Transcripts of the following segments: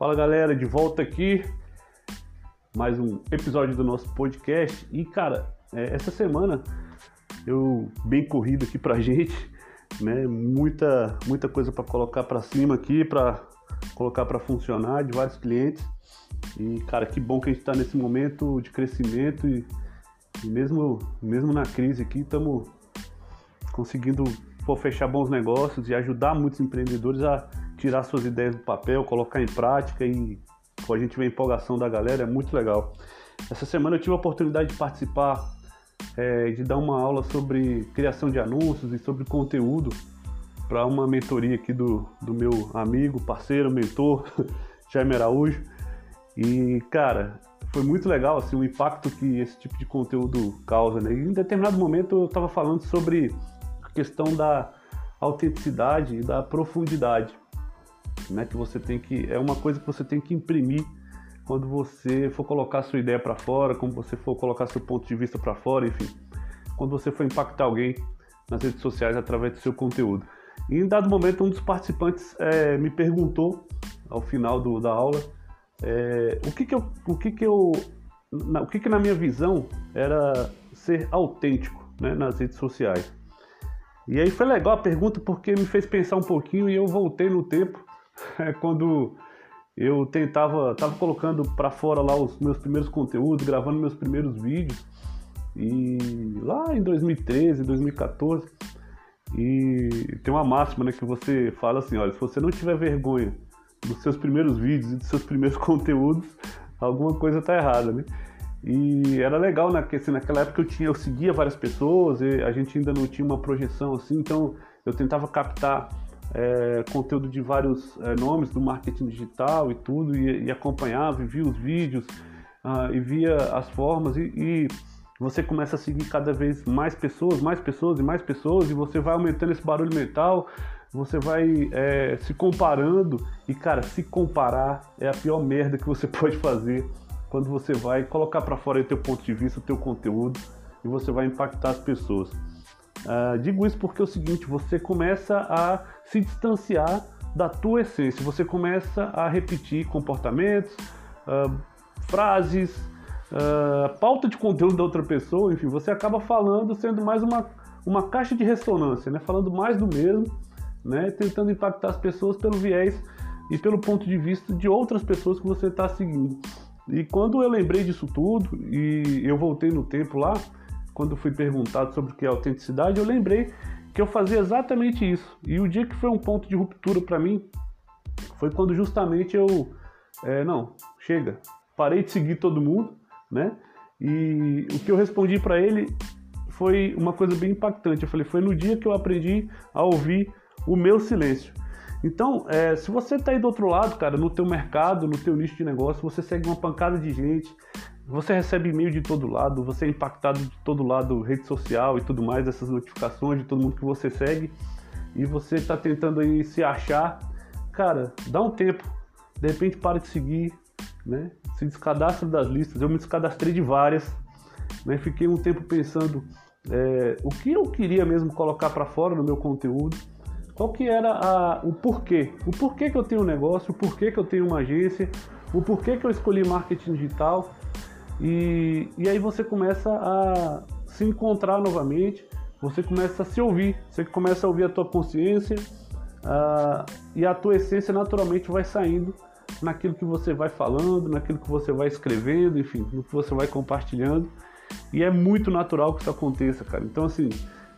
Fala galera, de volta aqui. Mais um episódio do nosso podcast. E cara, é, essa semana eu bem corrido aqui pra gente, né? Muita muita coisa para colocar para cima aqui, para colocar para funcionar de vários clientes. E cara, que bom que a gente está nesse momento de crescimento e, e mesmo mesmo na crise aqui estamos conseguindo pô, fechar bons negócios e ajudar muitos empreendedores a tirar suas ideias do papel, colocar em prática e pô, a gente vê a empolgação da galera, é muito legal. Essa semana eu tive a oportunidade de participar, é, de dar uma aula sobre criação de anúncios e sobre conteúdo para uma mentoria aqui do, do meu amigo, parceiro, mentor, Jaime Araújo. E, cara, foi muito legal assim, o impacto que esse tipo de conteúdo causa. Né? E em determinado momento eu estava falando sobre a questão da autenticidade e da profundidade né? Que você tem que é uma coisa que você tem que imprimir quando você for colocar sua ideia para fora, quando você for colocar seu ponto de vista para fora, enfim, quando você for impactar alguém nas redes sociais através do seu conteúdo. E em dado momento, um dos participantes é, me perguntou ao final do, da aula é, o que que eu, o que que eu, na, o que que na minha visão era ser autêntico né, nas redes sociais. E aí foi legal a pergunta porque me fez pensar um pouquinho e eu voltei no tempo é quando eu tentava, tava colocando para fora lá os meus primeiros conteúdos, gravando meus primeiros vídeos. E lá em 2013, 2014, e tem uma máxima, né, que você fala assim, olha, se você não tiver vergonha dos seus primeiros vídeos e dos seus primeiros conteúdos, alguma coisa tá errada, né? E era legal, né, porque assim, naquela época eu tinha, eu seguia várias pessoas, a gente ainda não tinha uma projeção assim, então eu tentava captar é, conteúdo de vários é, nomes do marketing digital e tudo, e, e acompanhava, e via os vídeos, uh, e via as formas, e, e, você começa a seguir cada vez mais pessoas, mais pessoas e mais pessoas, e você vai aumentando esse barulho mental, você vai é, se comparando, e cara, se comparar é a pior merda que você pode fazer quando você vai colocar para fora o teu ponto de vista, o teu conteúdo, e você vai impactar as pessoas. Uh, digo isso porque é o seguinte, você começa a se distanciar da tua essência, você começa a repetir comportamentos, uh, frases, uh, pauta de conteúdo da outra pessoa, enfim, você acaba falando sendo mais uma, uma caixa de ressonância, né? falando mais do mesmo, né? tentando impactar as pessoas pelo viés e pelo ponto de vista de outras pessoas que você está seguindo. E quando eu lembrei disso tudo e eu voltei no tempo lá, quando fui perguntado sobre o que é autenticidade, eu lembrei que eu fazia exatamente isso. E o dia que foi um ponto de ruptura para mim foi quando justamente eu, é, não, chega, parei de seguir todo mundo, né? E o que eu respondi para ele foi uma coisa bem impactante. Eu falei, foi no dia que eu aprendi a ouvir o meu silêncio. Então, é, se você está aí do outro lado, cara, no teu mercado, no teu nicho de negócio, você segue uma pancada de gente, você recebe e-mail de todo lado, você é impactado de todo lado, rede social e tudo mais, essas notificações de todo mundo que você segue, e você está tentando aí se achar, cara, dá um tempo, de repente para de seguir, né? Se descadastra das listas. Eu me descadastrei de várias, né? Fiquei um tempo pensando é, o que eu queria mesmo colocar para fora no meu conteúdo, qual que era a, o porquê, o porquê que eu tenho um negócio, o porquê que eu tenho uma agência, o porquê que eu escolhi marketing digital e, e aí você começa a se encontrar novamente, você começa a se ouvir, você começa a ouvir a tua consciência e a tua essência naturalmente vai saindo naquilo que você vai falando, naquilo que você vai escrevendo, enfim, no que você vai compartilhando. E é muito natural que isso aconteça, cara. Então, assim,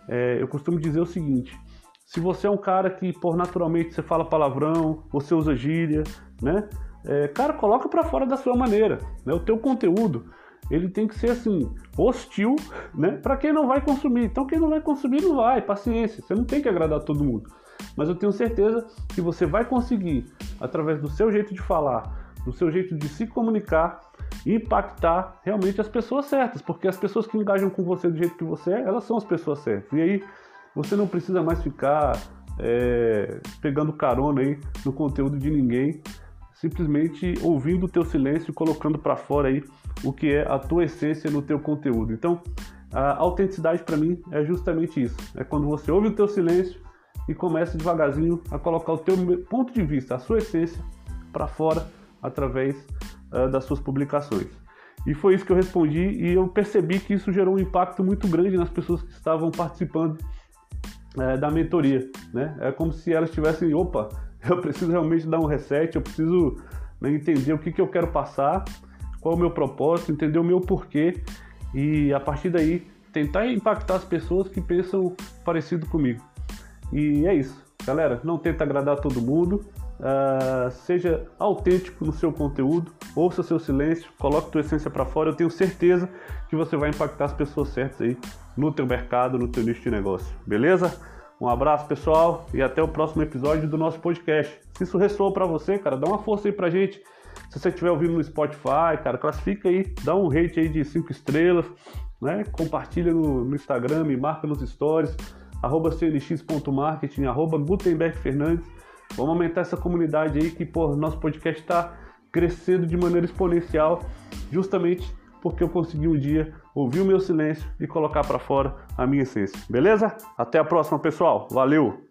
é, eu costumo dizer o seguinte: se você é um cara que, por naturalmente, você fala palavrão, você usa gíria, né? é, cara, coloca para fora da sua maneira. Né? O teu conteúdo ele tem que ser assim hostil, né? Para quem não vai consumir. Então quem não vai consumir não vai, paciência. Você não tem que agradar todo mundo. Mas eu tenho certeza que você vai conseguir, através do seu jeito de falar, do seu jeito de se comunicar, impactar realmente as pessoas certas, porque as pessoas que engajam com você do jeito que você é, elas são as pessoas certas. E aí você não precisa mais ficar é, pegando carona aí no conteúdo de ninguém, simplesmente ouvindo o teu silêncio e colocando para fora aí o que é a tua essência no teu conteúdo. Então, a autenticidade para mim é justamente isso. É quando você ouve o teu silêncio e começa devagarzinho a colocar o teu ponto de vista, a sua essência para fora através uh, das suas publicações. E foi isso que eu respondi e eu percebi que isso gerou um impacto muito grande nas pessoas que estavam participando uh, da mentoria. Né? É como se elas tivessem, opa, eu preciso realmente dar um reset, eu preciso né, entender o que, que eu quero passar, qual é o meu propósito, entender o meu porquê e a partir daí tentar impactar as pessoas que pensam parecido comigo. E é isso, galera. Não tenta agradar todo mundo. Uh, seja autêntico no seu conteúdo, ouça seu silêncio, coloque tua essência para fora. Eu tenho certeza que você vai impactar as pessoas certas aí no teu mercado, no teu nicho de negócio. Beleza? Um abraço, pessoal, e até o próximo episódio do nosso podcast. Se isso ressoou para você, cara, dá uma força aí pra gente. Se você estiver ouvindo no Spotify, cara, classifica aí, dá um rate aí de 5 estrelas, né? Compartilha no, no, Instagram, me marca nos stories, arroba cnx.marketing, arroba Gutenberg Fernandes. Vamos aumentar essa comunidade aí que, pô, nosso podcast está crescendo de maneira exponencial, justamente porque eu consegui um dia ouvir o meu silêncio e colocar para fora a minha essência. Beleza? Até a próxima, pessoal. Valeu!